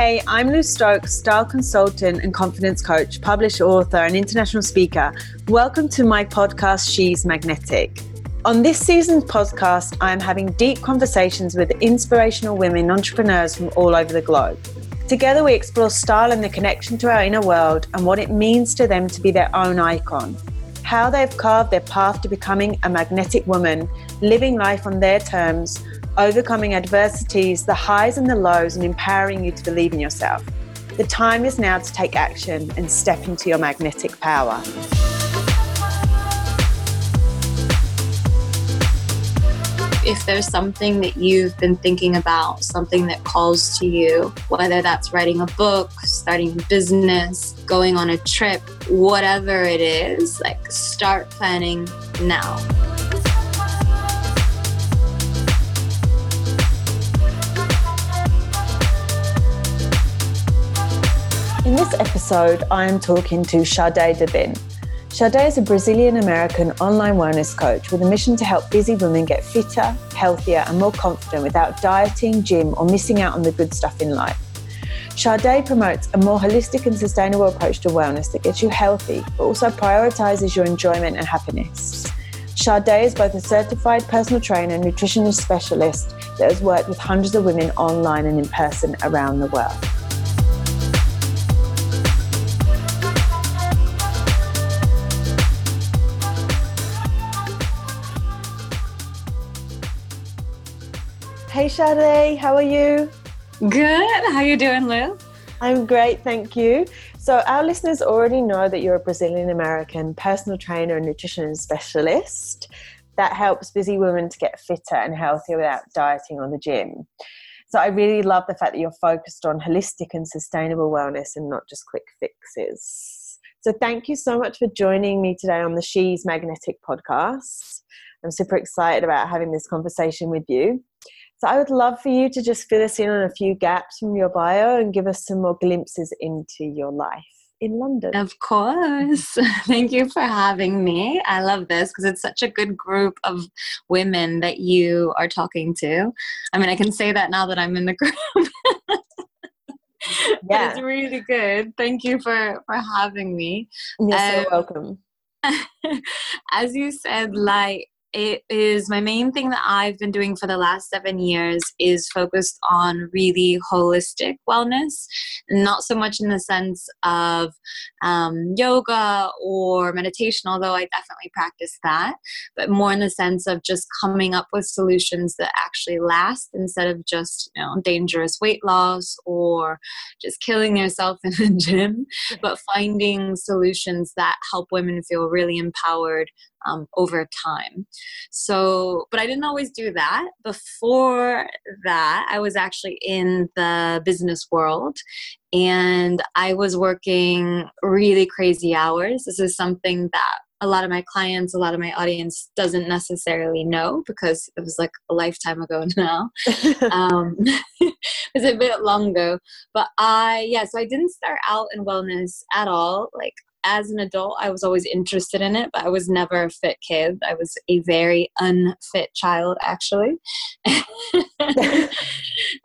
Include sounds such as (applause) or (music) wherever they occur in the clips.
Hey, I'm Lou Stokes, style consultant and confidence coach, published author, and international speaker. Welcome to my podcast, She's Magnetic. On this season's podcast, I am having deep conversations with inspirational women entrepreneurs from all over the globe. Together, we explore style and the connection to our inner world and what it means to them to be their own icon. How they've carved their path to becoming a magnetic woman, living life on their terms, overcoming adversities, the highs and the lows, and empowering you to believe in yourself. The time is now to take action and step into your magnetic power. if there's something that you've been thinking about, something that calls to you, whether that's writing a book, starting a business, going on a trip, whatever it is, like start planning now. In this episode, I am talking to Chardét Durbin. Chardét is a Brazilian American online wellness coach with a mission to help busy women get fitter, healthier, and more confident without dieting, gym, or missing out on the good stuff in life. Chardét promotes a more holistic and sustainable approach to wellness that gets you healthy, but also prioritizes your enjoyment and happiness. Chardét is both a certified personal trainer and nutritionist specialist that has worked with hundreds of women online and in person around the world. Hey Chardét, how are you? Good. How are you doing, Lou? I'm great, thank you. So our listeners already know that you're a Brazilian American personal trainer and nutrition specialist that helps busy women to get fitter and healthier without dieting or the gym. So I really love the fact that you're focused on holistic and sustainable wellness and not just quick fixes. So thank you so much for joining me today on the She's Magnetic podcast. I'm super excited about having this conversation with you. So I would love for you to just fill us in on a few gaps from your bio and give us some more glimpses into your life in London. Of course. (laughs) Thank you for having me. I love this because it's such a good group of women that you are talking to. I mean, I can say that now that I'm in the (laughs) group. yeah. it's really good. Thank you for for having me. You're um, so welcome. (laughs) as you said, like it is my main thing that I've been doing for the last seven years is focused on really holistic wellness, not so much in the sense of um, yoga or meditation, although I definitely practice that, but more in the sense of just coming up with solutions that actually last instead of just you know dangerous weight loss or just killing yourself in the (laughs) gym, but finding solutions that help women feel really empowered um, over time. So, but I didn't always do that. Before that, I was actually in the business world and I was working really crazy hours. This is something that a lot of my clients, a lot of my audience doesn't necessarily know because it was like a lifetime ago (laughs) now. (laughs) um, (laughs) it's a bit long ago. But I, yeah, so I didn't start out in wellness at all. Like as an adult, I was always interested in it, but I was never a fit kid. I was a very unfit child, actually. (laughs) (laughs)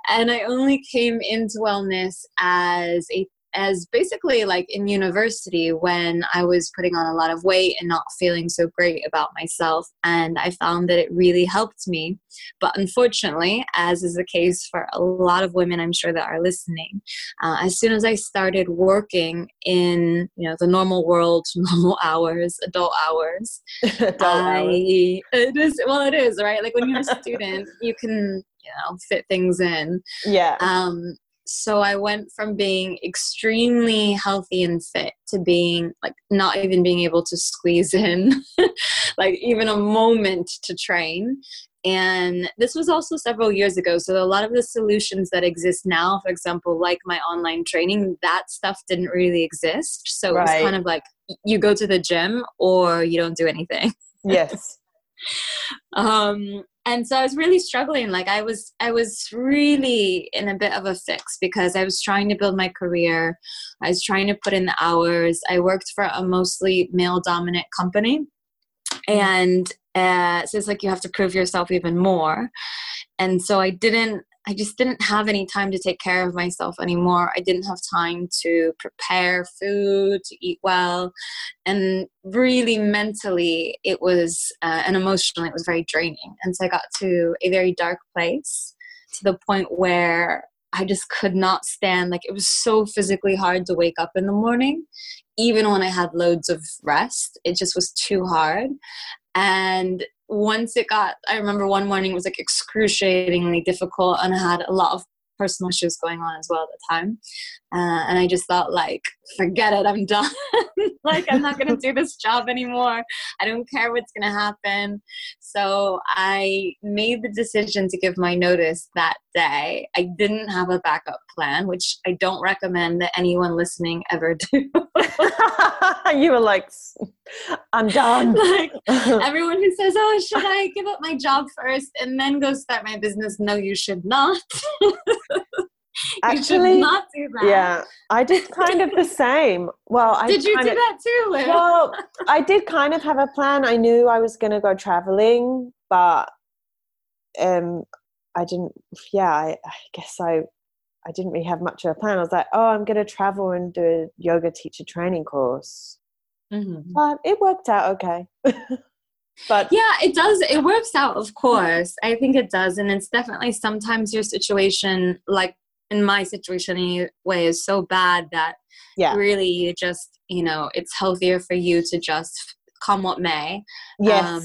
and I only came into wellness as a as basically like in university when I was putting on a lot of weight and not feeling so great about myself. And I found that it really helped me. But unfortunately, as is the case for a lot of women, I'm sure that are listening, uh, as soon as I started working in you know the normal world, (laughs) normal hours, adult hours, (laughs) adult I, hours. it is well, it is right. Like when you're a student, you can you know fit things in. Yeah. Um, so I went from being extremely healthy and fit to being like not even being able to squeeze in (laughs) like even a moment to train. And this was also several years ago. So a lot of the solutions that exist now, for example, like my online training, that stuff didn't really exist. So right. it was kind of like you go to the gym or you don't do anything. Yes. (laughs) um and so i was really struggling like i was i was really in a bit of a fix because i was trying to build my career. I was trying to put in the hours. I worked for a mostly male dominant company. And uh, so it's like you have to prove yourself even more and so i didn't I just didn't have any time to take care of myself anymore. I didn't have time to prepare food, to eat well. And really mentally, it was, uh, and emotionally, it was very draining. And so I got to a very dark place to the point where I just could not stand. Like it was so physically hard to wake up in the morning, even when I had loads of rest. It just was too hard. And once it got, I remember one morning it was like excruciatingly difficult, and I had a lot of personal issues going on as well at the time. Uh, and I just thought, like, forget it, I'm done. (laughs) like, I'm not going (laughs) to do this job anymore. I don't care what's going to happen. So I made the decision to give my notice that day. I didn't have a backup plan, which I don't recommend that anyone listening ever do. (laughs) you were like, I'm done. like everyone who says, "Oh, should I give up my job first and then go start my business?" No, you should not. Actually, not do that. Yeah, I did kind of the (laughs) same. Well, I did you do of, that too, Lou? Well, I did kind of have a plan. I knew I was going to go traveling, but um, I didn't. Yeah, I, I guess I I didn't really have much of a plan. I was like, oh, I'm going to travel and do a yoga teacher training course. Mm-hmm. But it worked out okay. (laughs) but yeah, it does. It works out, of course. I think it does. And it's definitely sometimes your situation, like in my situation anyway, is so bad that yeah. really you just, you know, it's healthier for you to just come what may. Yes. Um,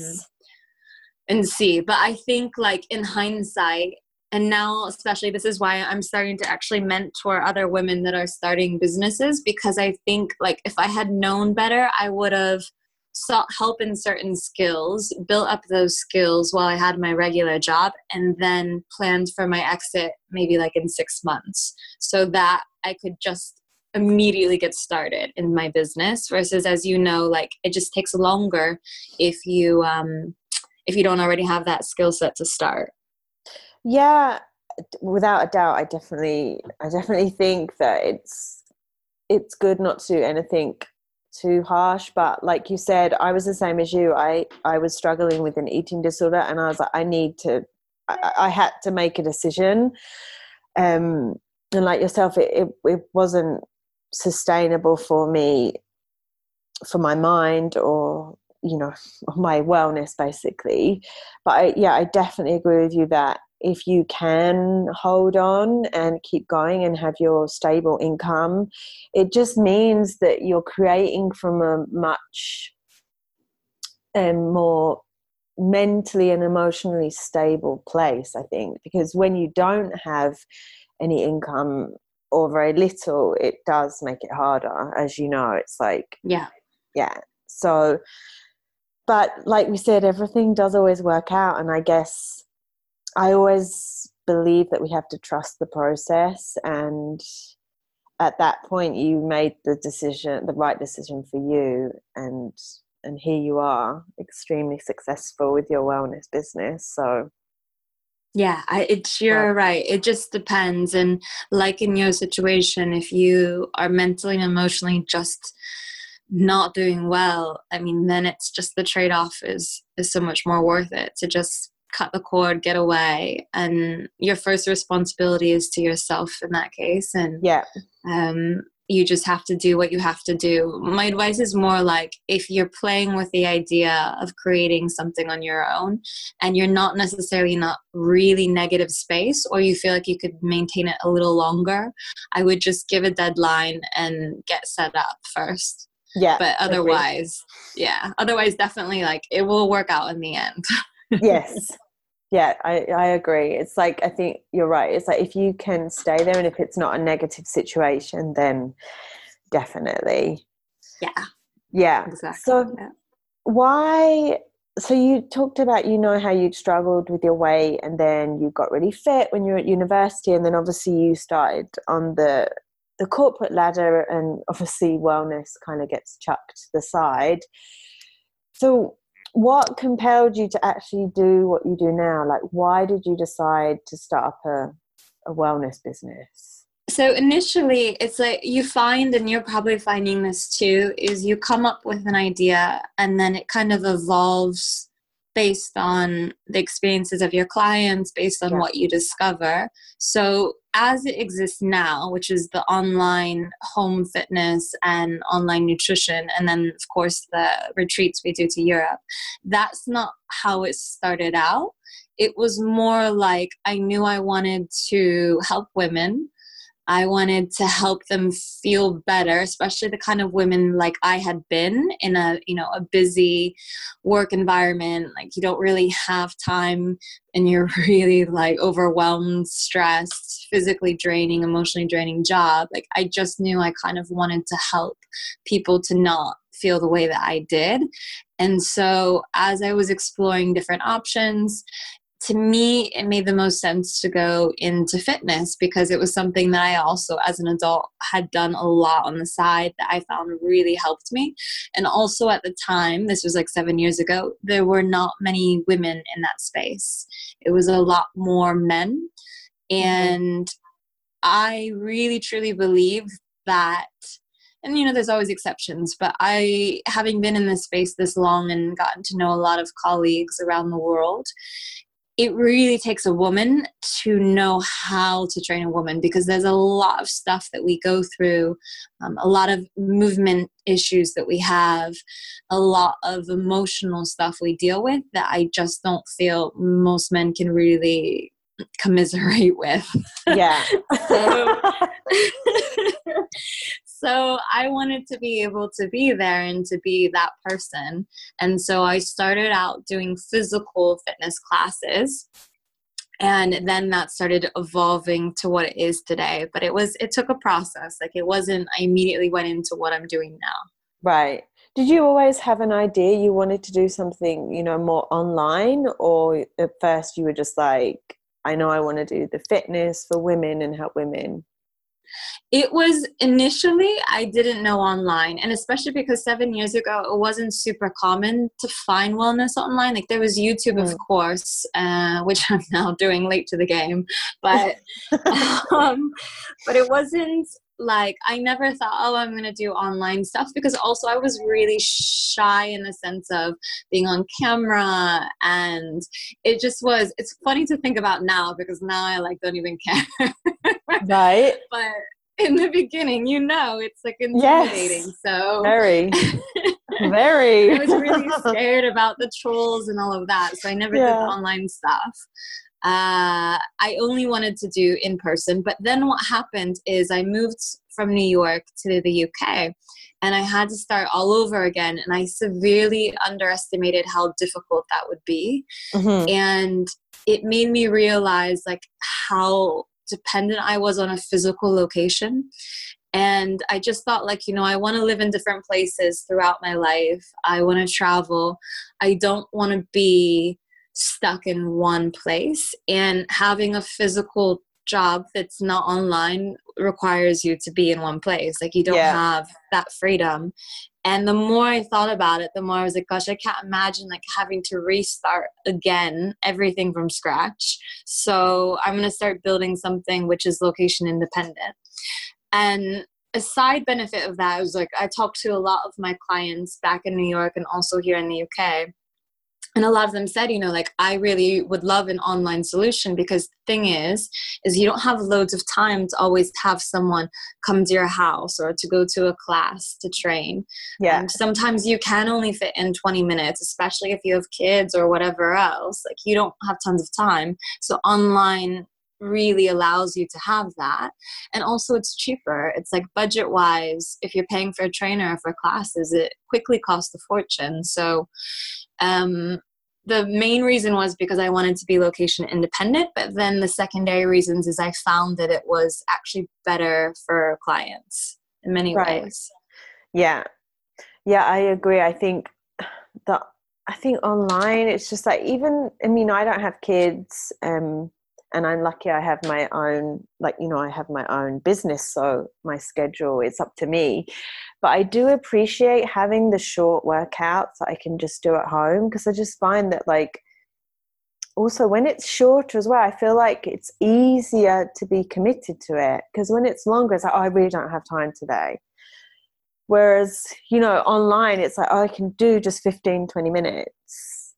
and see. But I think, like, in hindsight, and now especially this is why i'm starting to actually mentor other women that are starting businesses because i think like if i had known better i would have sought help in certain skills built up those skills while i had my regular job and then planned for my exit maybe like in six months. So that i could just immediately get started in my business versus as you know like it just takes longer if you um if you don't already have that skill set to start. Yeah, without a doubt, I definitely, I definitely think that it's it's good not to anything too harsh. But like you said, I was the same as you. I I was struggling with an eating disorder, and I was like, I need to. I, I had to make a decision. Um, and like yourself, it, it it wasn't sustainable for me, for my mind, or you know (laughs) my wellness basically but I, yeah i definitely agree with you that if you can hold on and keep going and have your stable income, it just means that you're creating from a much um, more mentally and emotionally stable place, I think, because when you don't have any income or very little, it does make it harder, as you know. It's like, yeah, yeah. So, but like we said, everything does always work out, and I guess I always believe that we have to trust the process and at that point you made the decision the right decision for you and and here you are extremely successful with your wellness business so. Yeah I, it's you're well, right. It just depends and like in your situation if you are mentally and emotionally just not doing well i mean then it's just the trade-off is is so much more worth it to just cut the cord, get away, and your first responsibility is to yourself in that case. And yeah, um, you just have to do what you have to do. My advice is more like if you're playing with the idea of creating something on your own, and you're not necessarily in a really negative space, or you feel like you could maintain it a little longer, I would just give a deadline and get set up first. Yeah. But otherwise, agree. yeah, otherwise, definitely like it will work out in the end. (laughs) yes. Yeah I, I agree. It's like i think you're right. It's like if you can stay there and if it's not a negative situation then definitely. Yeah. Yeah. Exactly. So yeah. why so you talked about you know how you struggled with your weight and then you got really fit when you were at university and then obviously you started on the the corporate ladder and obviously wellness kind of gets chucked to the side. So what compelled you to actually do what you do now? Like, why did you decide to start up a, a wellness business? So initially, it's like you find, and you're probably finding this too, is you come up with an idea and then it kind of evolves based on the experiences of your clients, based on yeah. what you discover. So, as it exists now, which is the online home fitness and online nutrition, and then, of course, the retreats we do to Europe, that's not how it started out. It was more like I knew I wanted to help women I wanted to help them feel better, especially the kind of women like I had been in a, you know, a busy work environment. Like you don't really have time and you're (laughs) really like overwhelmed, stressed, physically draining, emotionally draining job. Like I just knew I kind of wanted to help people to not feel the way that I did. And so, as I was exploring different options, to me, it made the most sense to go into fitness because it was something that I also, as an adult, had done a lot on the side that I found really helped me. And also at the time, this was like seven years ago, there were not many women in that space. It was a lot more men. Mm-hmm. And I really truly believe that and you know there's always exceptions but i having been in this space this long and gotten to know a lot of colleagues around the world it really takes a woman to know how to train a woman because there's a lot of stuff that we go through, um, a lot of movement issues that we have, a lot of emotional stuff we deal with that I just don't feel most men can really commiserate (laughs) with. Yeah. so, (laughs) so I wanted to be able to be there and to be that person. And so I started out doing physical fitness classes. And then that started evolving to what it is today. But it was, it took a process. Like it wasn't, I immediately went into what I'm doing now. Right. Did you always have an idea you wanted to do something, you know, more online? Or at first you were just like, I know I want to do the fitness for women and help women? It was initially, I didn't know online, and especially because seven years ago, it wasn't super common to find wellness online. Like there was YouTube, mm. of course, uh, (laughs) which I'm now doing late to the game, but (laughs) um, but it wasn't like I never thought, oh, I'm gonna do online stuff because also I was really shy in the sense of being on camera, and it just was. It's funny to think about now because now I like don't even care. (laughs) right. But in the beginning, you know, it's like intimidating. Yes. So very, (laughs) very. I was really (laughs) scared about the trolls and all of that, so I never yeah. did online stuff. Uh, I only wanted to do in person. But then what happened is I moved from New York to the UK and I had to start all over again. And I severely underestimated how difficult that would be. Mm-hmm. And it made me realize like how dependent I was on a physical location. And I just thought, like, you know, I want to live in different places throughout my life. I want to travel. I don't want to be stuck in one place and having a physical job that's not online requires you to be in one place. Like you don't yeah. have that freedom. And the more i thought about it the more i was like gosh i can't imagine like having to restart again everything from scratch. So i'm going to start building something which is location independent. And a side benefit of that was like i talked to a lot of my clients back in new york and also here in the uk and a lot of them said you know like i really would love an online solution because the thing is is you don't have loads of time to always have someone come to your house or to go to a class to train. Yeah. And sometimes you can only fit in 20 minutes especially if you have kids or whatever else. Like you don't have tons of time. So online really allows you to have that. And also it's cheaper. It's like budget wise if you're paying for a trainer or for classes it quickly costs a fortune. So um, the main reason was because I wanted to be location independent, but then the secondary reasons is I found that it was actually better for clients in many right. ways. Yeah. Yeah, I agree. I think that I think online it's just like even I mean I don't have kids um and I'm lucky I have my own like you know I have my own business so my schedule it's up to me but I do appreciate having the short workouts that I can just do at home because I just find that like also when it's shorter as well I feel like it's easier to be committed to it because when it's longer it's like oh, I really don't have time today whereas you know online it's like oh, I can do just 15 20 minutes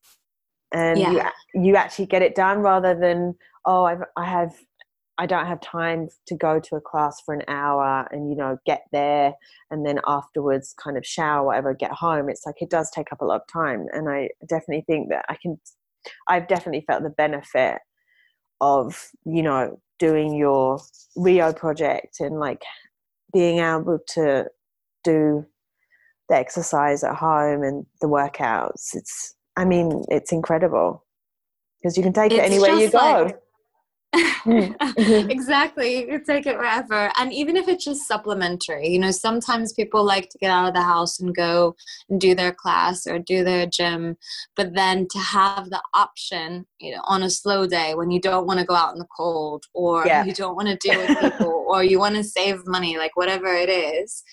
and yeah. you you actually get it done rather than oh I've, I have I don't have time to go to a class for an hour and you know get there and then afterwards kind of shower whatever get home it's like it does take up a lot of time and I definitely think that I can I've definitely felt the benefit of you know doing your Rio project and like being able to do the exercise at home and the workouts it's I mean it's incredible because you can take it's it anywhere you go like, (laughs) mm-hmm. exactly. You take it wherever. And even if it's just supplementary, you know, sometimes people like to get out of the house and go and do their class or do their gym. But then to have the option, you know, on a slow day when you don't want to go out in the cold or yeah. you don't want to deal with (laughs) people or you want to save money, like whatever it is,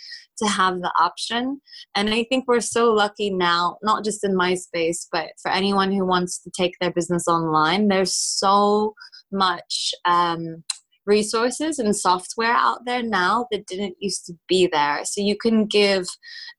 to have the option. And I think we're so lucky now, not just in my space, but for anyone who wants to take their business online, there's so much um, resources and software out there now that didn't used to be there. So you can give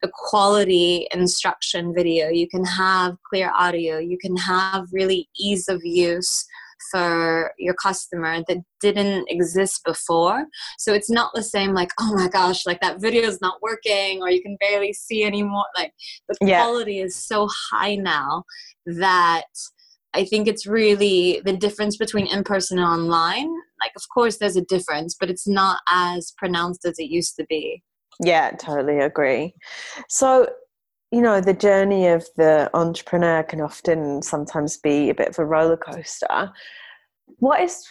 a quality instruction video, you can have clear audio, you can have really ease of use for your customer that didn't exist before. So it's not the same like, oh my gosh, like that video is not working or you can barely see anymore. Like the yeah. quality is so high now that I think it's really the difference between in person and online. Like, of course, there's a difference, but it's not as pronounced as it used to be. Yeah, totally agree. So, you know, the journey of the entrepreneur can often sometimes be a bit of a roller coaster. What is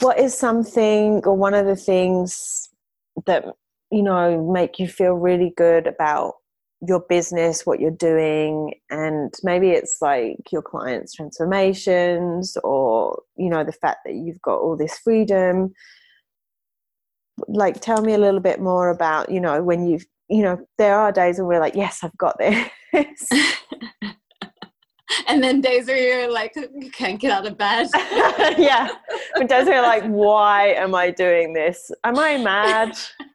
what is something or one of the things that you know make you feel really good about your business, what you're doing, and maybe it's like your clients' transformations or, you know, the fact that you've got all this freedom. Like, tell me a little bit more about, you know, when you've, you know, there are days when we're like, yes, I've got this. (laughs) (laughs) and then days where you're like, you can't get out of bed. (laughs) yeah. But days where you're like, why am I doing this? Am I mad? (laughs)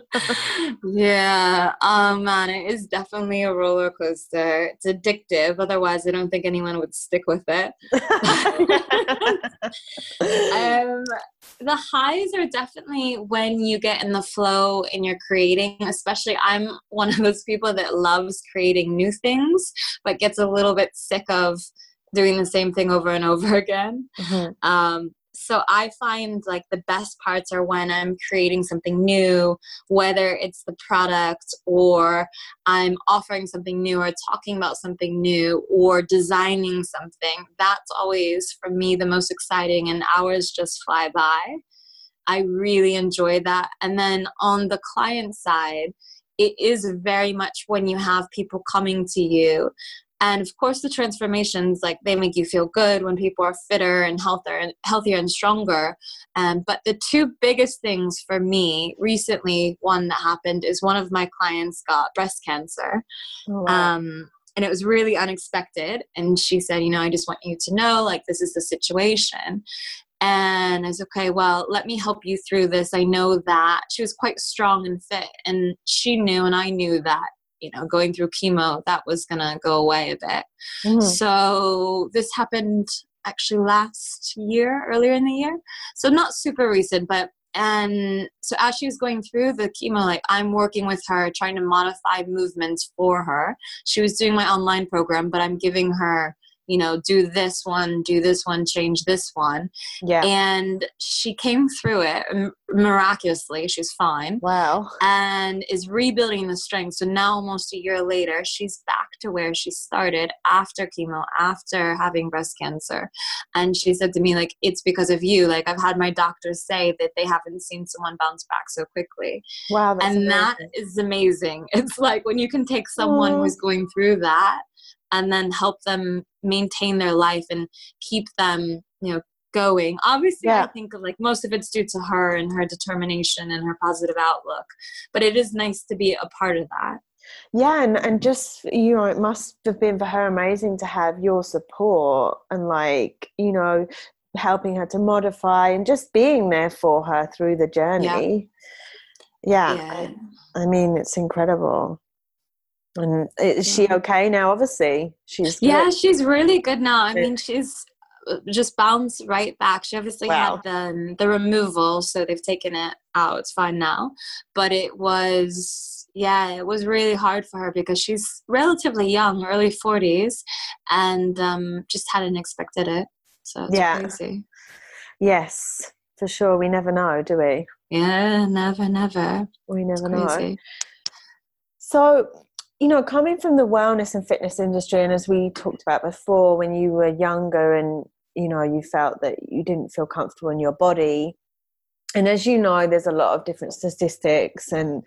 (laughs) yeah, um, man, it is definitely a roller coaster. It's addictive. Otherwise, I don't think anyone would stick with it. (laughs) um, the highs are definitely when you get in the flow and you're creating. Especially, I'm one of those people that loves creating new things, but gets a little bit sick of doing the same thing over and over (laughs) again. Mm-hmm. Um, so I find like the best parts are when I'm creating something new, whether it's the product or I'm offering something new or talking about something new or designing something. That's always for me the most exciting, and hours just fly by. I really enjoy that. And then on the client side, it is very much when you have people coming to you and of course the transformations like they make you feel good when people are fitter and healthier and healthier and stronger. Um, but the two biggest things for me recently one that happened is one of my clients got breast cancer. Oh, wow. um, and it was really unexpected. And she said you know i just want you to know like this is the situation. And I was okay, well, let me help you through this. I know that. She was quite strong and fit, and she knew, and I knew that you know going through chemo that was gonna go away a bit. Mm-hmm. so this happened actually last year earlier in the year. So not super recent but and so as she was going through the chemo like i'm working with her trying to modify movements for her. She was doing my online program but i'm giving her you know, do this one, do this one, change this one. Yeah. And she came through it miraculously. She's fine. Wow. And is rebuilding the strength. So now, almost a year later, she's back to where she started after chemo, after having breast cancer. And she said to me, like, it's because of you. Like, I've had my doctors say that they haven't seen someone bounce back so quickly. Wow. and amazing. that is amazing. (laughs) It's like when you can take someone who's going through that and then help them maintain their life and keep them you know going. Obviously yeah. i think like most of it's due to her and her determination and her positive outlook but it is nice to be a part of that. Yeah and, and just you know it must have been for her amazing to have your support and like you know helping her to modify and just being there for her through the journey. Yeah, yeah, yeah. I, I mean it's incredible And is she okay now? Obviously, she's good. yeah, she's really good now. I mean, she's uh, just bounced right back. She obviously wow. had the the removal, so they've taken it out. It's fine now, but it was yeah, it was really hard for her because she's relatively young, early forties, and um, just hadn't expected it. So yeah. crazy. Yes, for sure. We never know, do we? Yeah, never, never. We never know. So, you know, coming from the wellness and fitness industry, and as we talked about before, when you were younger and, you know, you felt that you didn't feel comfortable in your body. And as you know, there's a lot of different statistics, and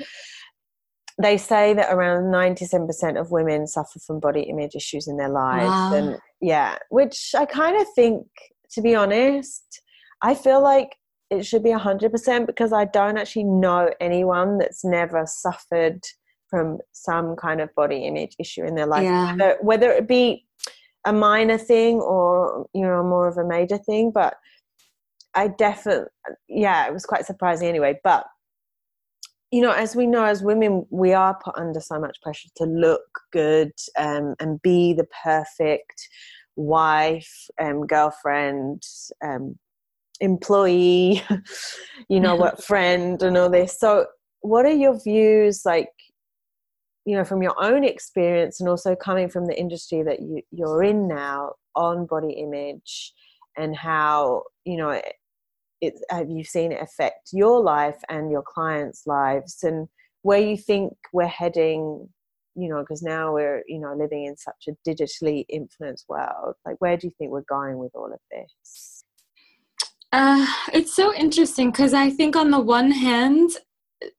they say that around 97% of women suffer from body image issues in their lives. Wow. And yeah, which I kind of think, to be honest, I feel like it should be 100% because I don't actually know anyone that's never suffered from some kind of body image issue in their life. Yeah. whether, whether it be a minor thing or you know more of a major thing but i definitely yeah it was quite surprising anyway. But you know as we know as women we are put under so much pressure to look good um, and be the perfect wife um, girlfriend um, employee (laughs) you know (laughs) what friend and all this. So what are your views like you know from your own experience and also coming from the industry that you, you're in now on body image and how you know it, it have you seen it affect your life and your clients lives and where you think we're heading you know because now we're you know living in such a digitally influenced world? Like where do you think we're going with all of this? Uh, it's so interesting because i think on the one hand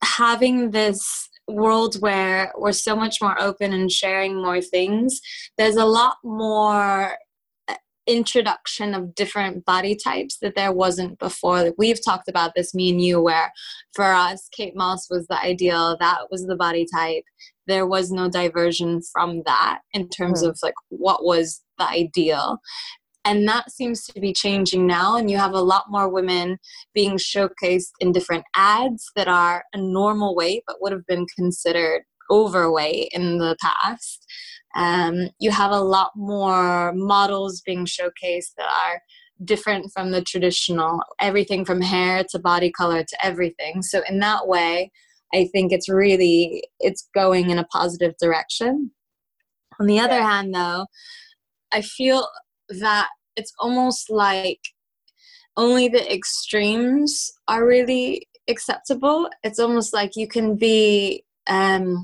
having this world where we're so much more open and sharing more things, there's a lot more uh, introduction of different body types that there wasn't before. Like we've talked about this, me and you, where for us, Kate Moss was the ideal, that was the body type. There was no diversion from that in terms mm. of like what was the ideal and that seems to be changing now and you have a lot more women being showcased in different ads that are a normal weight but would have been considered overweight in the past. Um, you have a lot more models being showcased that are different from the traditional everything from hair to body color to everything. So in that way i think it's really it's going in a positive direction. On the other hand though i feel that it's almost like only the extremes are really acceptable. It's almost like you can be um,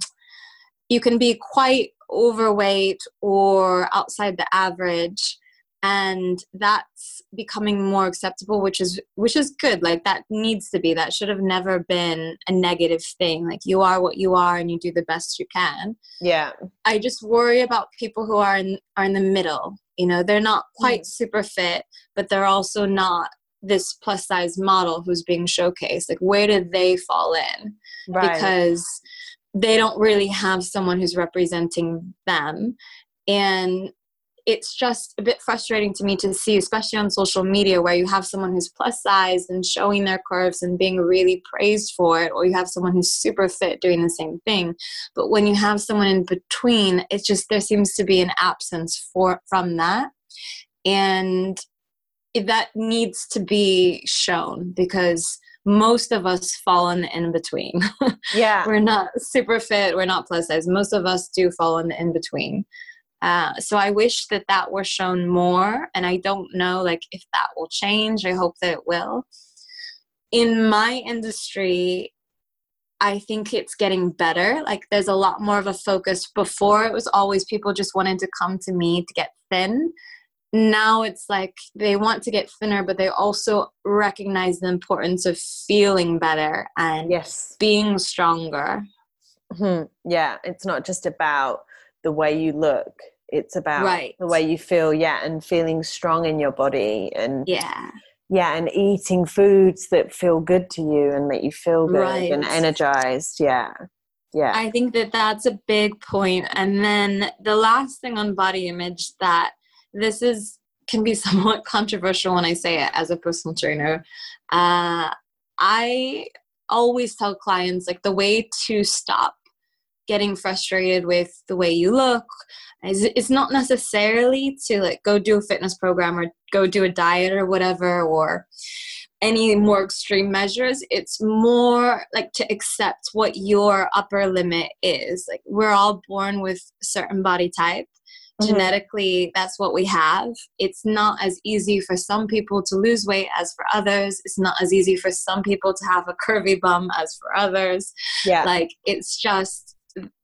you can be quite overweight or outside the average and that's becoming more acceptable which is which is good. Like that needs to be. That should have never been a negative thing. Like you are what you are and you do the best you can. Yeah. I just worry about people who are in are in the middle you know they're not quite mm. super fit but they're also not this plus size model who's being showcased like where do they fall in right. because they don't really have someone who's representing them and it's just a bit frustrating to me to see, especially on social media, where you have someone who's plus size and showing their curves and being really praised for it, or you have someone who's super fit doing the same thing. But when you have someone in between, it's just there seems to be an absence for from that, and that needs to be shown because most of us fall in the in between. (laughs) Yeah, we're not super fit, we're not plus size. Most of us do fall in the in between. Uh, so I wish that that were shown more, and I don't know like if that will change. I hope that it will. In my industry, I think it's getting better. Like there's a lot more of a focus. Before it was always people just wanted to come to me to get thin. Now it's like they want to get thinner, but they also recognize the importance of feeling better and yes, being stronger. Mm-hmm. Yeah, it's not just about the way you look it's about right. the way you feel yeah and feeling strong in your body and yeah yeah and eating foods that feel good to you and make you feel good right. and energized yeah yeah i think that that's a big point and then the last thing on body image that this is can be (laughs) somewhat controversial when i say it as a personal trainer uh, i always tell clients like the way to stop getting frustrated with the way you look. It's not necessarily to like go do a fitness program or go do a diet or whatever or any more extreme measures. It's more like to accept what your upper limit is. Like we're all born with certain body type. Mm-hmm. genetically that's what we have. It's not as easy for some people to lose weight as for others. It's not as easy for some people to have a curvy bum as for others. Yeah. Like it's just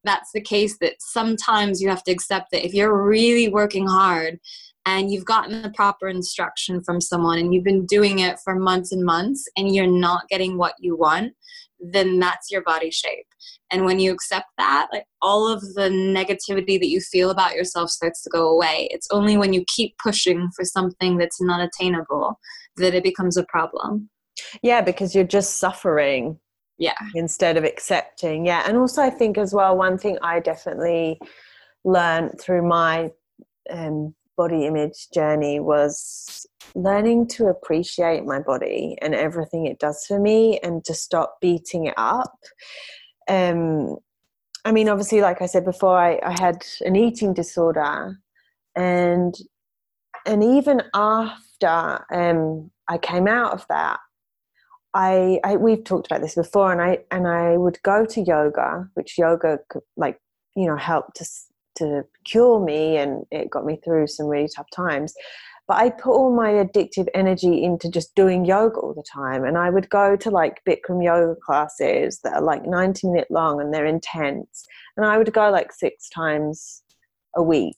that's the case that sometimes you have to accept that if you're really working hard and you've gotten the proper instruction from someone and you've been doing it for months and months and you're not getting what you want, then that's your body shape. And when you accept that, like all of the negativity that you feel about yourself starts to go away. It's only when you keep pushing for something that's not attainable that it becomes a problem. Yeah, because you're just suffering. Yeah. Instead of accepting. Yeah. And also, I think as well, one thing I definitely learned through my um, body image journey was learning to appreciate my body and everything it does for me and to stop beating it up. Um, I mean, obviously, like I said before, I, I had an eating disorder, and and even after um, I came out of that, I, I we've talked about this before, and I and I would go to yoga, which yoga like you know helped to to cure me and it got me through some really tough times but I put all my addictive energy into just doing yoga all the time. And I would go to like Bikram yoga classes that are like 90 minute long and they're intense. And I would go like six times a week.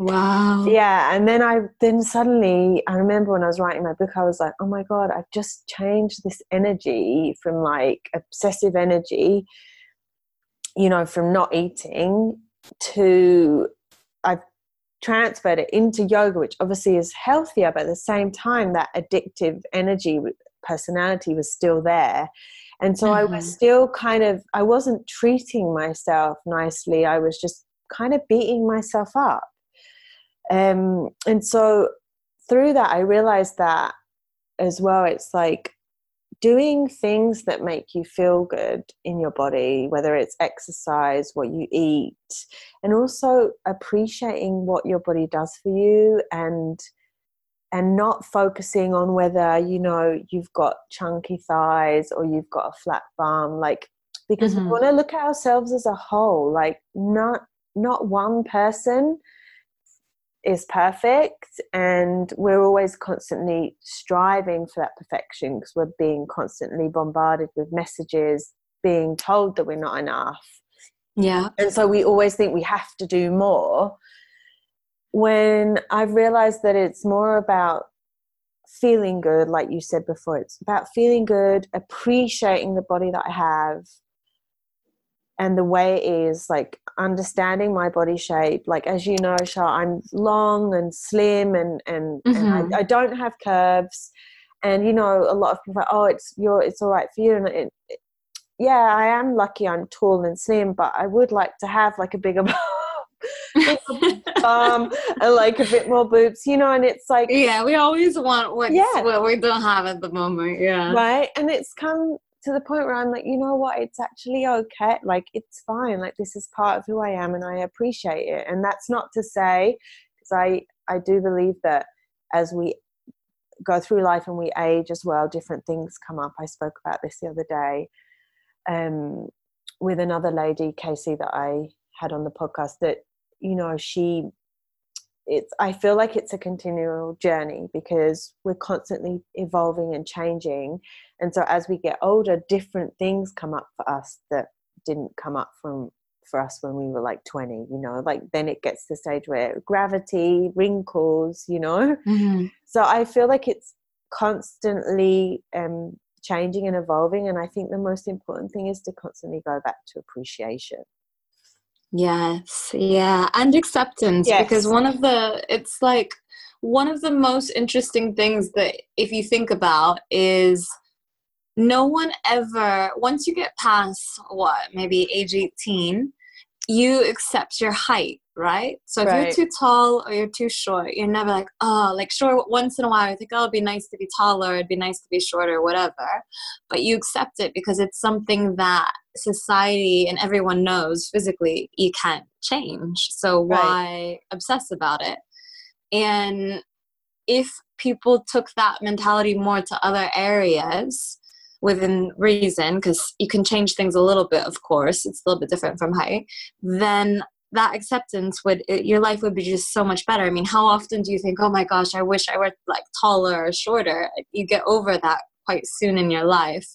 Wow. Yeah. And then I, then suddenly, I remember when I was writing my book, I was like, oh my God, I've just changed this energy from like obsessive energy, you know, from not eating to I've transferred it into yoga, which obviously is healthier, but at the same time, that addictive energy personality was still there. And so mm-hmm. I was mm-hmm. still kind of, I wasn't treating myself nicely. I was just kind of beating myself up. Um, and so through that, I realized that as well. It's like doing things that make you feel good in your body, whether it's exercise, what you eat, and also appreciating what your body does for you and and not focusing on whether you know you've got chunky thighs or you've got a flat bum like because mm-hmm. we want to look at ourselves as a whole like not not one person is perfect and we're always constantly striving for that perfection because we're being constantly bombarded with messages being told that we're not enough. Yeah. And so we always think we have to do more when i've realized that it's more about feeling good like you said before it's about feeling good appreciating the body that i have and the way it is like understanding my body shape like as you know Shah, i'm long and slim and and, mm-hmm. and I, mm-hmm. I, don't have curves and you know a lot of people are, oh it's you're it's all right for you and it, it, yeah i am lucky i'm tall and slim but i would like to have like a bigger (laughs) bum (laughs) and like a bit more boobs you know and it's like yeah we always want what yeah. what we don't have at the moment yeah right and it's come to the point where I'm like, you know what, it's actually okay. Like, it's fine. Like, this is part of who I am and I appreciate it. And that's not to say, because I, I do believe that as we go through life and we age as well, different things come up. I spoke about this the other day um, with another lady, Casey, that I had on the podcast, that, you know, she it's i feel like it's a continual journey because we're constantly evolving and changing. And so as we get older different things come up for us that didn't come up from for us when we were like 20 you know? Like then it gets to the stage where gravity wrinkles you know? Mm-hmm. so i feel like it's constantly um changing and evolving and i think the most important thing is to constantly go back to appreciation Yes, yeah, and acceptance yes. because one of the it's like one of the most interesting things that if you think about is no one ever once you get past what maybe age 18 you accept your height right? So if Right. you're too tall or you're too short, you're never like, oh, like sure, once in a while, I think, oh, it'd be nice to be taller, it'd be nice to be shorter, whatever. But you accept it because it's something that society and everyone knows physically you can't change. So Right. why obsess about it? And if people took that mentality more to other areas within reason, because you can change things a little bit, of course, it's a little bit different from height, then that acceptance would it, your life would be just so much better. I mean, how often do you think, "Oh my gosh, I wish I were like taller or shorter?" You get over that quite soon in your life.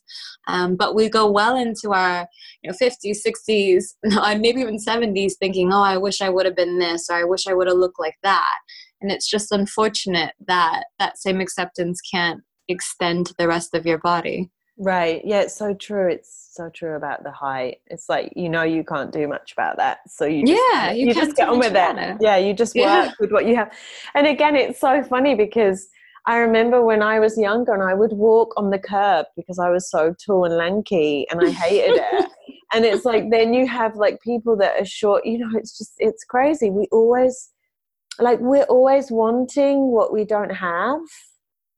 Um, but we go well into our you know 50s, 60s, (laughs) and maybe even 70s, thinking, "Oh, I wish I would have been this," or "I wish I would have looked like that." And it's just unfortunate that that same acceptance can't extend to the rest of your body. Right. Yeah, it's so true. It's so true about the height. It's like you know you can't do much about that. So you just, Yeah, you can't just get on with it. it. Yeah, you just work Yeah. with what you have. And again, it's so funny because I remember when I was younger and I would walk on the curb because I was so tall and lanky and I hated it. (laughs) And it's like then you have like people that are short, you know, it's just it's crazy. We always like we're always wanting what we don't have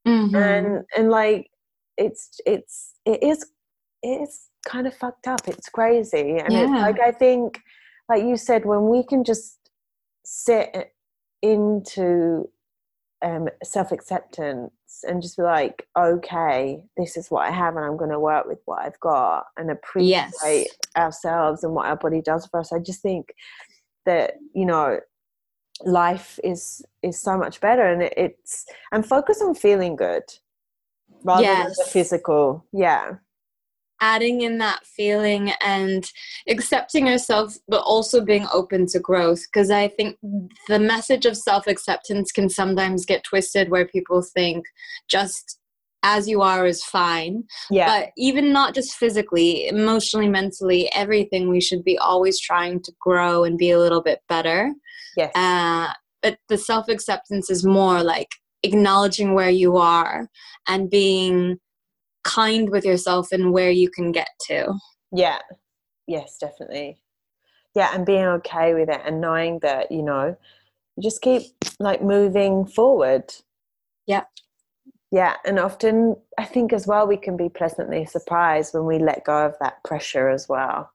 Mhm. and and like it's it's it is it is kind of fucked up. It's crazy. And it's like i think like you said when we can just sit into um self-acceptance and just be like okay this is what i have and i'm going to work with what i've got and appreciate Yes. ourselves and what our body does for us i just think that you know life is is so much better and it, it's and focus on feeling good rather than the Yes. physical. Yeah. Adding in that feeling and accepting yourself but also being open to growth because i think the message of self-acceptance can sometimes get twisted where people think just as you are is fine. Yeah. But even not just physically emotionally mentally everything we should be always trying to grow and be a little bit better. Yes. Uh, but the self acceptance is more like acknowledging where you are and being kind with yourself and where you can get to. yeah yes definitely yeah and being okay with it and knowing that you know you just keep like moving forward Yeah. yeah and often i think as well we can be pleasantly surprised when we let go of that pressure as well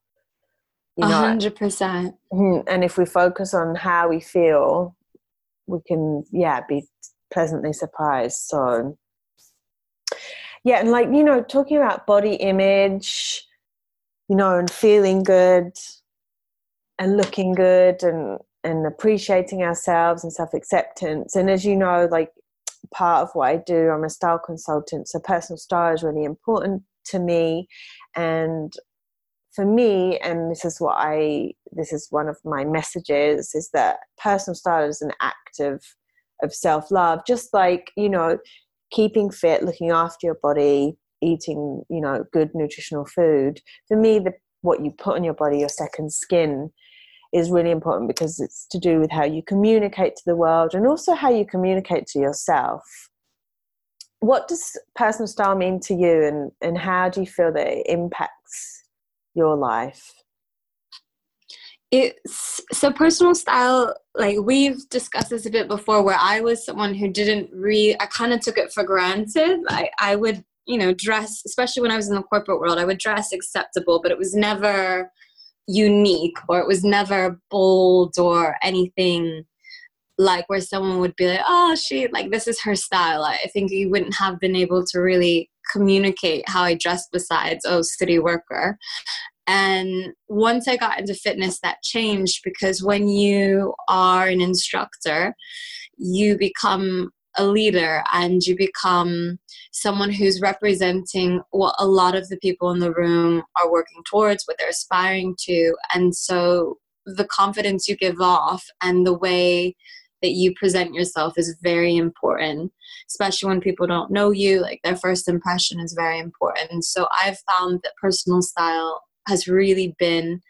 you A know hundred percent. Mhm. and if we focus on how we feel we can yeah be pleasantly surprised. So yeah and like you know talking about body image you know and feeling good and looking good and and appreciating ourselves and self-acceptance. And as you know like part of what i do i'm a style consultant so personal style is really important to me. And for me and this is what i this is one of my messages is that personal style is an act of of self-love just like you know keeping fit looking after your body eating you know good nutritional food. For me the what you put on your body your second skin is really important because it's to do with how you communicate to the world and also how you communicate to yourself. What does personal style mean to you and and how do you feel that it impacts your life It's so personal style. Like we've discussed this a bit before, where I was someone who didn't re. I kind of took it for granted. I I would you know dress, especially when I was in the corporate world. I would dress acceptable, but it was never unique or it was never bold or anything like where someone would be like, oh, she, like, this is her style. I think you wouldn't have been able to really communicate how I dressed besides, oh, city worker. And once I got into fitness, that changed because when you are an instructor, you become a leader and you become someone who's representing what a lot of the people in the room are working towards, what they're aspiring to. And so the confidence you give off and the way that you present yourself is very important, especially when people don't know you. Like their first impression is very important. So I've found that personal style has really been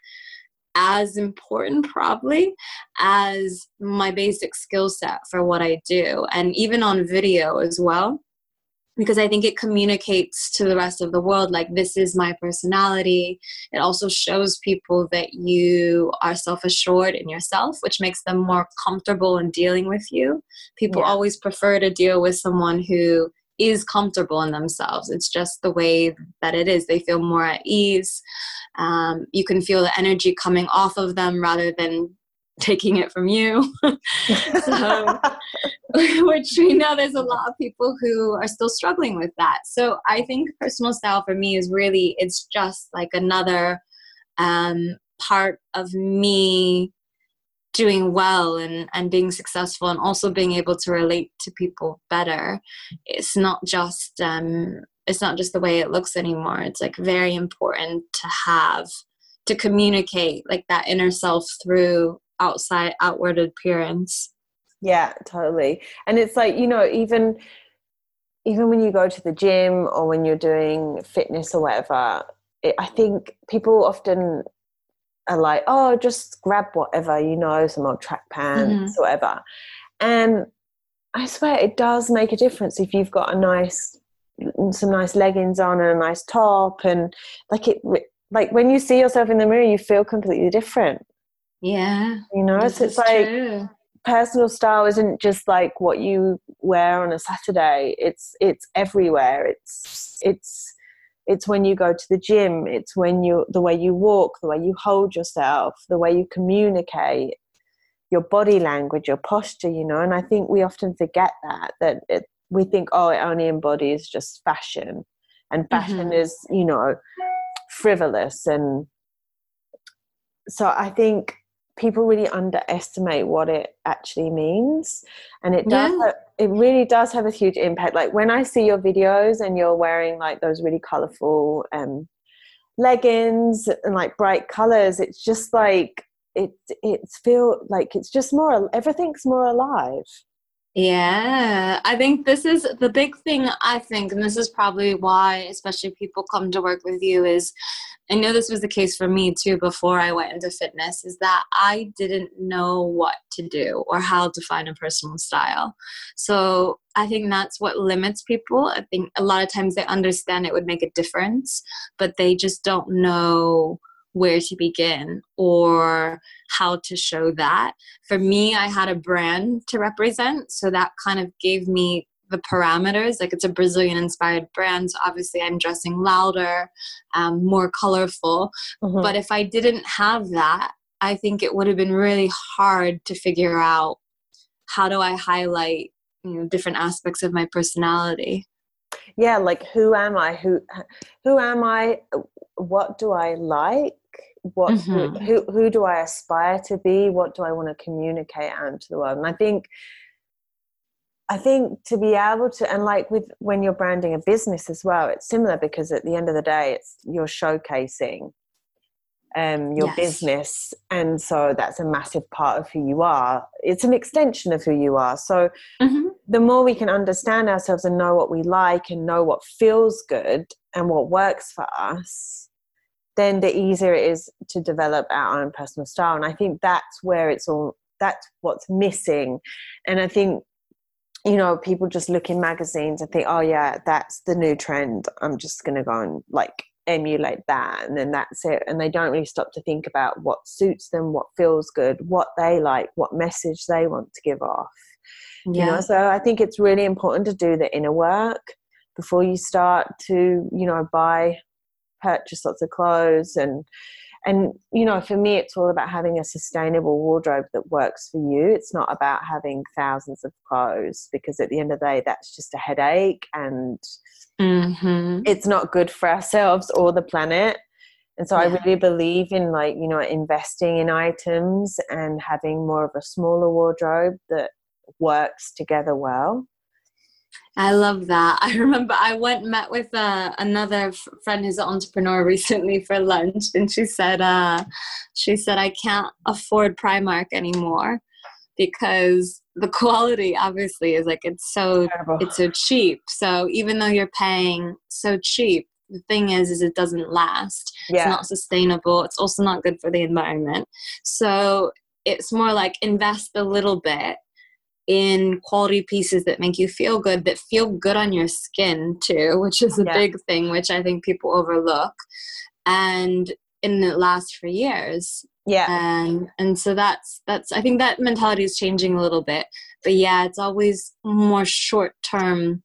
as important probably as my basic skill set for what I do and even on video as well because I think it communicates to the rest of the world like this is my personality. It also shows people that you are self assured in yourself, which makes them more comfortable in dealing with you. People yeah. always prefer to deal with someone who is comfortable in themselves. It's just the way that it is. They feel more at ease. Um, you can feel the energy coming off of them rather than (laughs) taking it from you. (laughs) (laughs) which we know there's a lot of people who are still struggling with that. So I think personal style for me is really, it's just like another um, part of me doing well and, and being successful and also being able to relate to people better. It's not just um, it's not just the way it looks anymore. It's like very important to have to communicate like that inner self through outside outward appearance yeah totally and it's like you know even even when you go to the gym or when you're doing fitness or whatever it, i think people often are like oh just grab whatever you know some old track pants mm-hmm. or whatever and i swear it does make a difference if you've got a nice some nice leggings on and a nice top and like it like when you see yourself in the mirror you feel completely different yeah. You know, so it's like true. personal style isn't just like what you wear on a Saturday. It's it's everywhere. It's it's it's when you go to the gym, it's when you the way you walk, the way you hold yourself, the way you communicate, your body language, your posture, you know, and I think we often forget that that it, we think oh it only embodies just fashion. And fashion mm-hmm. is, you know, frivolous. And so I think people really underestimate what it actually means. And it does yeah. it really does have a huge impact. Like when i see your videos and you're wearing like those really colorful um leggings and like bright colors it's just like it it's feel like it's just more everything's more alive yeah, I think this is the big thing. I think, and this is probably why, especially people come to work with you, is I know this was the case for me too before I went into fitness, is that I didn't know what to do or how to find a personal style. So I think that's what limits people. I think a lot of times they understand it would make a difference, but they just don't know where to begin or how to show that. For me, I had a brand to represent, so that kind of gave me the parameters. Like it's a Brazilian inspired brand, so obviously I'm dressing louder, um, more colorful. Mm-hmm. But if I didn't have that, I think it would have been really hard to figure out how do I highlight you know different aspects of my personality yeah like who am i who who am i what do i like what mm-hmm. who, who do i aspire to be what do i want to communicate out into the world and i think i think to be able to and like with when you're branding a business as well it's similar because at the end of the day it's you're showcasing um, your yes. business and so that's a massive part of who you are it's an extension of who you are so mm-hmm. the more we can understand ourselves and know what we like and know what feels good and what works for us then the easier it is to develop our own personal style. And I think that's where it's all that's what's missing. And I think, you know, people just look in magazines and think, oh yeah, that's the new trend. I'm just gonna go and like emulate that and then that's it. And they don't really stop to think about what suits them, what feels good, what they like, what message they want to give off. Yeah. You know, so I think it's really important to do the inner work before you start to, you know, buy purchase lots of clothes and and you know for me it's all about having a sustainable wardrobe that works for you it's not about having thousands of clothes because at the end of the day that's just a headache and mm-hmm. it's not good for ourselves or the planet and so yeah. i really believe in like you know investing in items and having more of a smaller wardrobe that works together well I love that. (laughs) I remember I went met with uh, another f- friend who's an entrepreneur (laughs) recently for lunch, and she said, uh, she said I can't afford Primark anymore because the quality obviously is like it's so Terrible. it's so cheap. So even though you're paying so cheap, the thing is, is it doesn't last. Yeah. It's not sustainable. It's also not good for the environment. So it's more like invest a little bit in quality pieces that make you feel good that feel good on your skin too which is a yeah. big thing which i think people overlook and in it lasts for years. Yeah. And and so that's that's i think that mentality is changing a little bit but yeah it's always more short term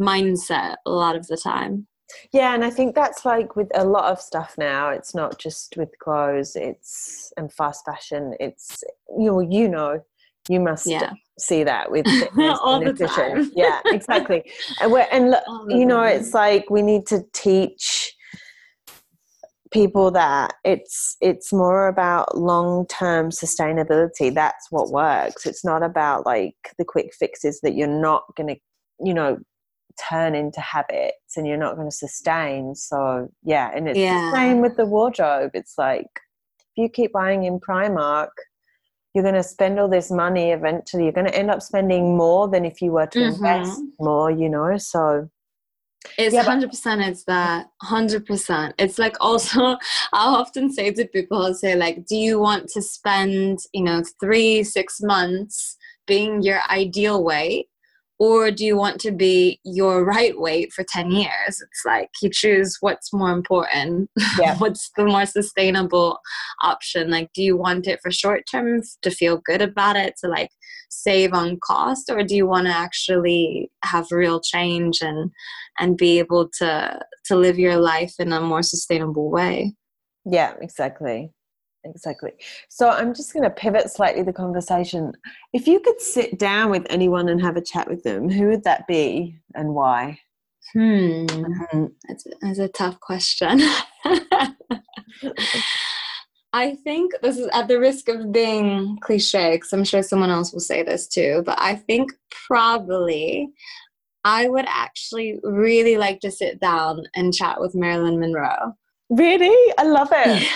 mindset a lot of the time. Yeah and i think that's like with a lot of stuff now it's not just with clothes it's and fast fashion it's you know you know you must yeah. see that with (laughs) all the time. yeah exactly and we're and you know time. it's like we need to teach people that it's it's more about long-term sustainability that's what works it's not about like the quick fixes that you're not going to you know turn into habits and you're not going to sustain so yeah and it's yeah. the same with the wardrobe it's like if you keep buying in primark you're going to spend all this money eventually you're going to end up spending more than if you were to mm-hmm. invest more you know so it's hundred percent. It's that hundred percent. It's like also (laughs) I'll often say to people, I'll say like, do you want to spend you know three six months being your ideal weight, or do you want to be your right weight for 10 years? It's like you choose what's more important yeah. (laughs) what's the more sustainable option. Like do you want it for short term to feel good about it to like save on cost or do you want to actually have real change and and be able to to live your life in a more sustainable way? Yeah exactly exactly. So I'm just going to pivot slightly the conversation. If you could sit down with anyone and have a chat with them, who would that be and why? Hmm, that's, that's a tough question. (laughs) I think this is at the risk of being cliche, because I'm sure someone else will say this too, but I think probably I would actually really like to sit down and chat with Marilyn Monroe. Really? I love it.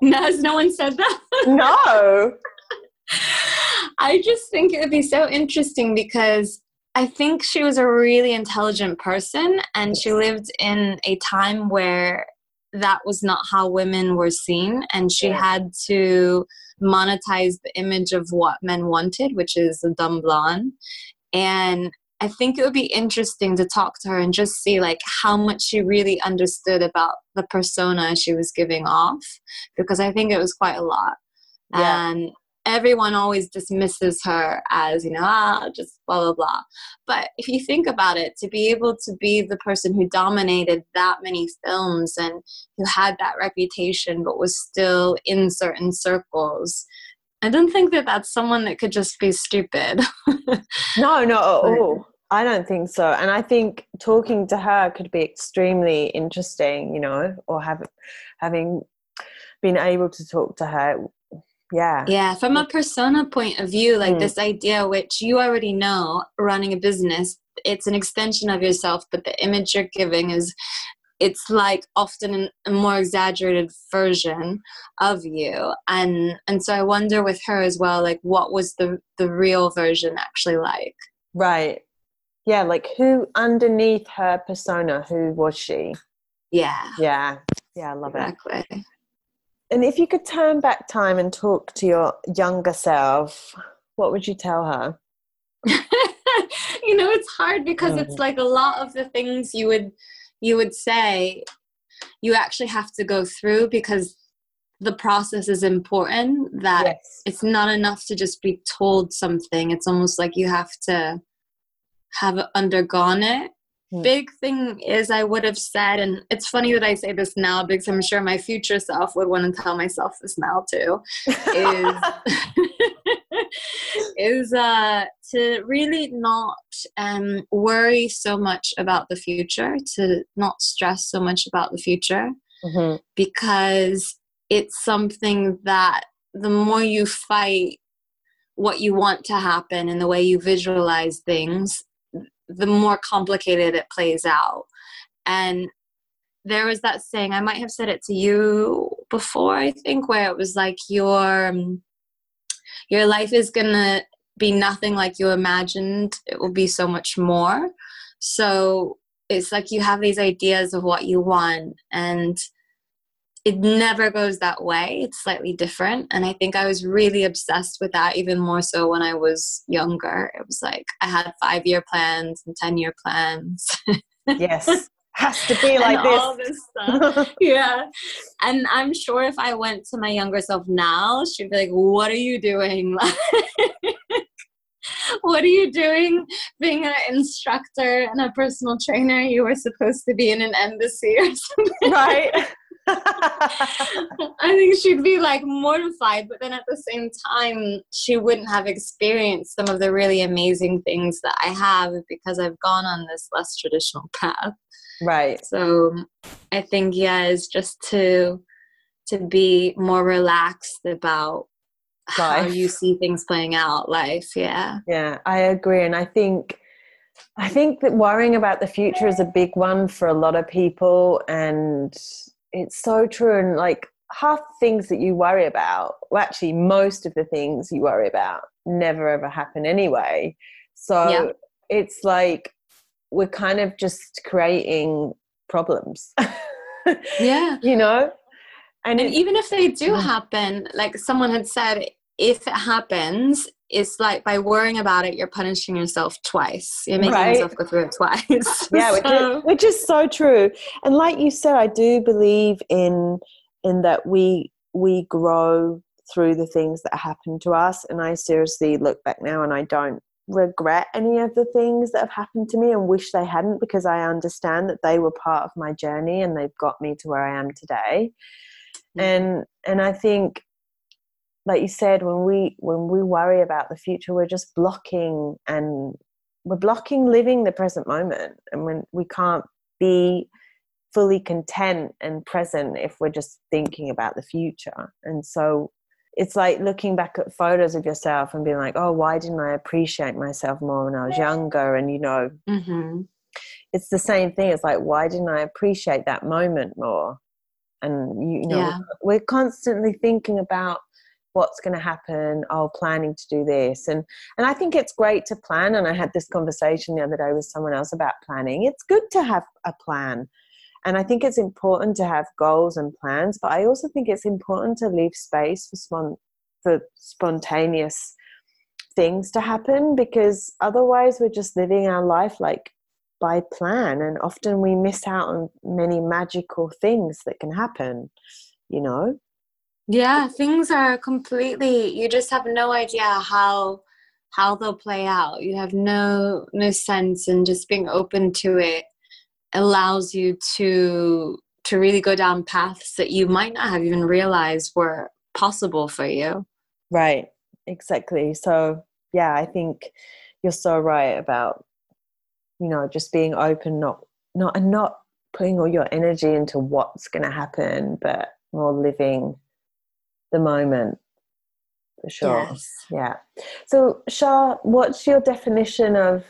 No, has no one said that? No. (laughs) I just think it would be so interesting because I think she was a really intelligent person and she lived in a time where that was not how women were seen and she yeah. had to monetize the image of what men wanted, which is a dumb blonde. And I think it would be interesting to talk to her and just see like how much she really understood about the persona she was giving off because I think it was quite a lot. Yeah. And everyone always dismisses her as, you know, ah, just blah, blah, blah. But if you think about it, to be able to be the person who dominated that many films and who had that reputation but was still in certain circles, I don't think that that's someone that could just be stupid. (laughs) no, no, oh, I don't think so. And I think talking to her could be extremely interesting, you know, or have, having been able to talk to her. Yeah. Yeah. From a persona point of view, like mm. this idea, which you already know, running a business, it's an extension of yourself, but the image you're giving is it's like often a more exaggerated version of you and and so i wonder with her as well like what was the the real version actually like right yeah like who underneath her persona who was she yeah yeah yeah i love it. exactly. it and if you could turn back time and talk to your younger self what would you tell her (laughs) you know it's hard because mm. it's like a lot of the things you would you would say you actually have to go through because the process is important that yes. it's not enough to just be told something it's almost like you have to have undergone it. Mm. Big thing is, I would have said, and it's funny that I say this now because I'm sure my future self would want to tell myself this now too. Is (laughs) (laughs) is uh, to really not um, worry so much about the future, to not stress so much about the future, mm-hmm. because it's something that the more you fight what you want to happen and the way you visualize things, the more complicated it plays out. And there was that saying, I might have said it to you before, I think, where it was like your um, your life is gonna be nothing like you imagined. It will be so much more. So it's like you have these ideas of what you want and it never goes that way. It's slightly different. And I think I was really obsessed with that even more so when I was younger. It was like I had five year plans and 10 year plans. yes. (laughs) Has to be like this. This (laughs) yeah. And I'm sure if I went to my younger self now, she'd be like, What are you doing? (laughs) what are you doing being an instructor and a personal trainer? You were supposed to be in an embassy or something. Right. (laughs) I think she'd be like mortified, but then at the same time, she wouldn't have experienced some of the really amazing things that I have because I've gone on this less traditional path. Right. So I think yeah, is just to to be more relaxed about life. how you see things playing out life yeah yeah i agree and i think i think that worrying about the future is a big one for a lot of people and it's so true and like half the things that you worry about well actually most of the things you worry about never ever happen anyway. So yeah. it's like we're kind of just creating problems. (laughs) Yeah. You know? And, and even if they do mm-hmm. happen like someone had said if it happens it's like by worrying about it you're punishing yourself twice you're making right. yourself go through it twice (laughs) yeah so. which, is, (laughs) which is so true and like you said i do believe in in that we we grow through the things that happen to us and i seriously look back now and i don't regret any of the things that have happened to me and wish they hadn't because i understand that they were part of my journey and they've got me to where i am today mm-hmm. and and i think like you said when we when we worry about the future we're just blocking and we're blocking living the present moment. And when we can't be fully content and present if we're just thinking about the future. And so it's like looking back at photos of yourself and being like oh why didn't i appreciate myself more when i was younger? And you know mm-hmm. it's the same thing. It's like why didn't i appreciate that moment more? And you, you know yeah. we're constantly thinking about what's going to happen oh planning to do this. And and i think it's great to plan and i had this conversation the other day with someone else about planning. It's good to have a plan and i think it's important to have goals and plans but i also think it's important to leave space for spon- for spontaneous things to happen because otherwise we're just living our life like by plan and often we miss out on many magical things that can happen you know yeah, things are completely you just have no idea how how they'll play out. You have no no sense and just being open to it allows you to to really go down paths that you might not have even realized were possible for you. Right. Exactly. So, yeah, I think you're so right about you know, just being open not not and not putting all your energy into what's going to happen, but more living the moment. For sure. Yes. yeah. So shah what's your definition of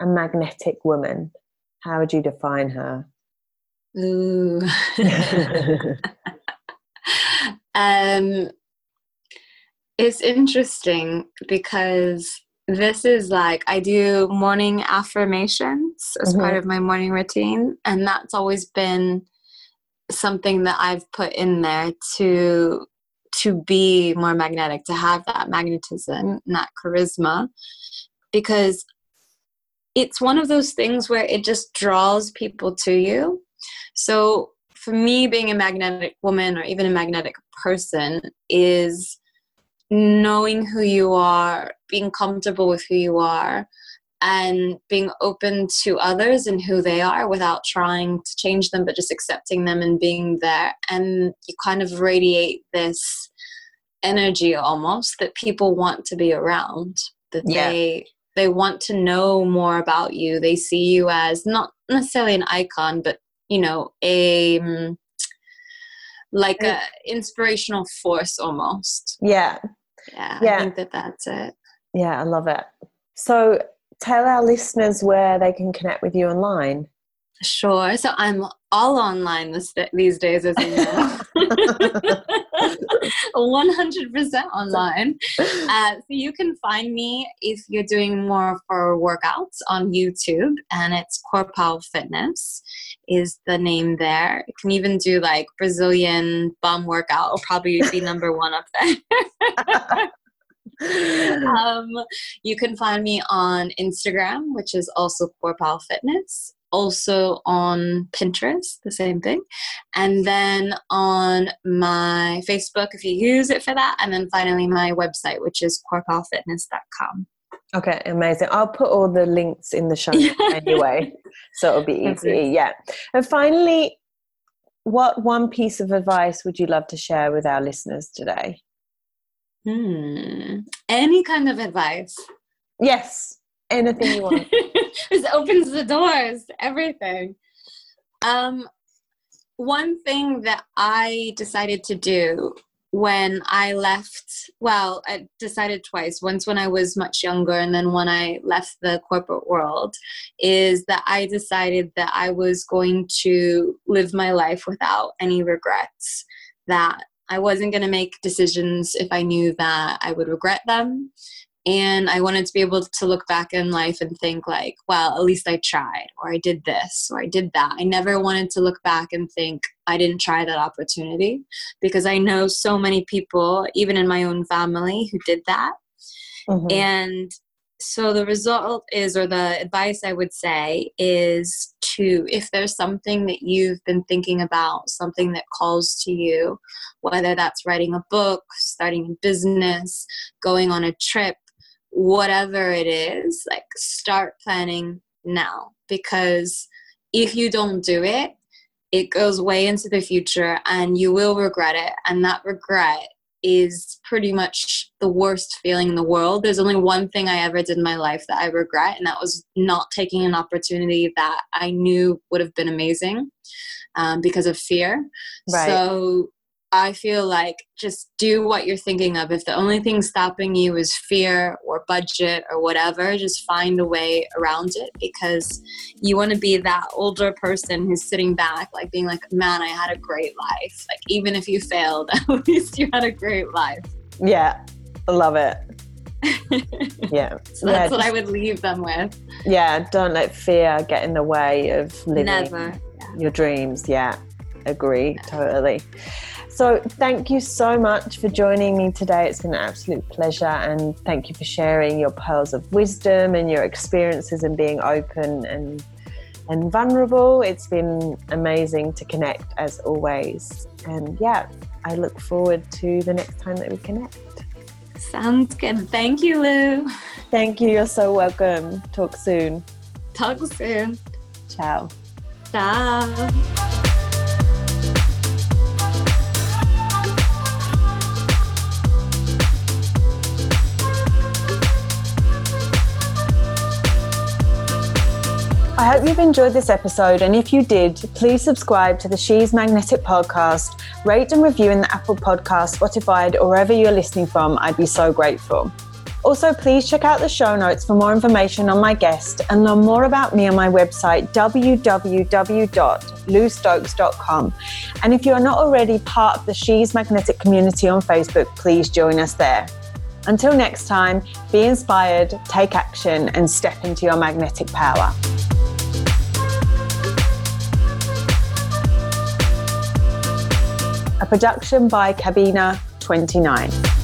a magnetic woman? How would you define her? Ooh. (laughs) Um it's interesting because this is like I do morning affirmations as mm-hmm. part of my morning routine, and that's always been something that I've put in there to to be more magnetic, to have that magnetism and that charisma, because it's one of those things where it just draws people to you. So, for me, being a magnetic woman or even a magnetic person is knowing who you are, being comfortable with who you are, and being open to others and who they are without trying to change them, but just accepting them and being there. And you kind of radiate this energy almost that people want to be around, that yeah. they they want to know more about you. They see you as not necessarily an icon, but you know, a um, like a inspirational force almost. Yeah. Yeah, yeah. I think that that's it. Yeah, I love it. So tell our listeners where they can connect with you online. Sure. So I'm all online this, these days, as you know. (laughs) 100% online. Uh, so you can find me if you're doing more for workouts on YouTube, and it's Corpao Fitness is the name there. You can even do like Brazilian bum workout, will probably be number one up there. (laughs) (laughs) um, you can find me on Instagram, which is also Corpao Fitness. Also on Pinterest, the same thing. And then on my Facebook, if you use it for that. And then finally, my website, which is corpaofitness.com. Okay, amazing. I'll put all the links in the show (laughs) anyway, so it'll be easy. Yeah. And finally, what one piece of advice would you love to share with our listeners today? Hmm. Any kind of advice. Yes. Anything you want. (laughs) this opens the doors. Everything. Um, one thing that I decided to do when I left, well, I decided twice. Once when I was much younger, and then when I left the corporate world, is that I decided that I was going to live my life without any regrets. That I wasn't going to make decisions if I knew that I would regret them. And I wanted to be able to look back in life and think, like, well, at least I tried, or I did this, or I did that. I never wanted to look back and think, I didn't try that opportunity because I know so many people, even in my own family, who did that. Mm-hmm. And so the result is, or the advice I would say is to, if there's something that you've been thinking about, something that calls to you, whether that's writing a book, starting a business, going on a trip, whatever it is, like start planning now. Because if you don't do it, it goes way into the future and you will regret it. And that regret is pretty much the worst feeling in the world. There's only one thing I ever did in my life that I regret, and that was not taking an opportunity that I knew would have been amazing um, because of fear. Right. So I feel like just do what you're thinking of. If the only thing stopping you is fear or budget or whatever, just find a way around it because you want to be that older person who's sitting back, like being like, man, I had a great life. Like, even if you failed, (laughs) at least you had a great life. Yeah, love it. (laughs) yeah. so that's yeah, what I would leave them with. Yeah, don't let fear get in the way of living Never. your dreams. Yeah, agree totally. So, thank you so much for joining me today. It's been an absolute pleasure, and thank you for sharing your pearls of wisdom and your experiences and being open and and vulnerable. It's been amazing to connect as always. And yeah, I look forward to the next time that we connect. Sounds good. Thank you, Lou. Thank you. You're so welcome. Talk soon. Talk soon. Ciao. Ciao. I hope you've enjoyed this episode, and if you did, please subscribe to the She's Magnetic podcast, rate and review in the Apple Podcast, Spotify, or wherever you're listening from. I'd be so grateful. Also, please check out the show notes for more information on my guest and learn more about me on my website, www.loustokes.com. And if you are not already part of the She's Magnetic community on Facebook, please join us there. Until next time, be inspired, take action, and step into your magnetic power. A production by Cabina 29.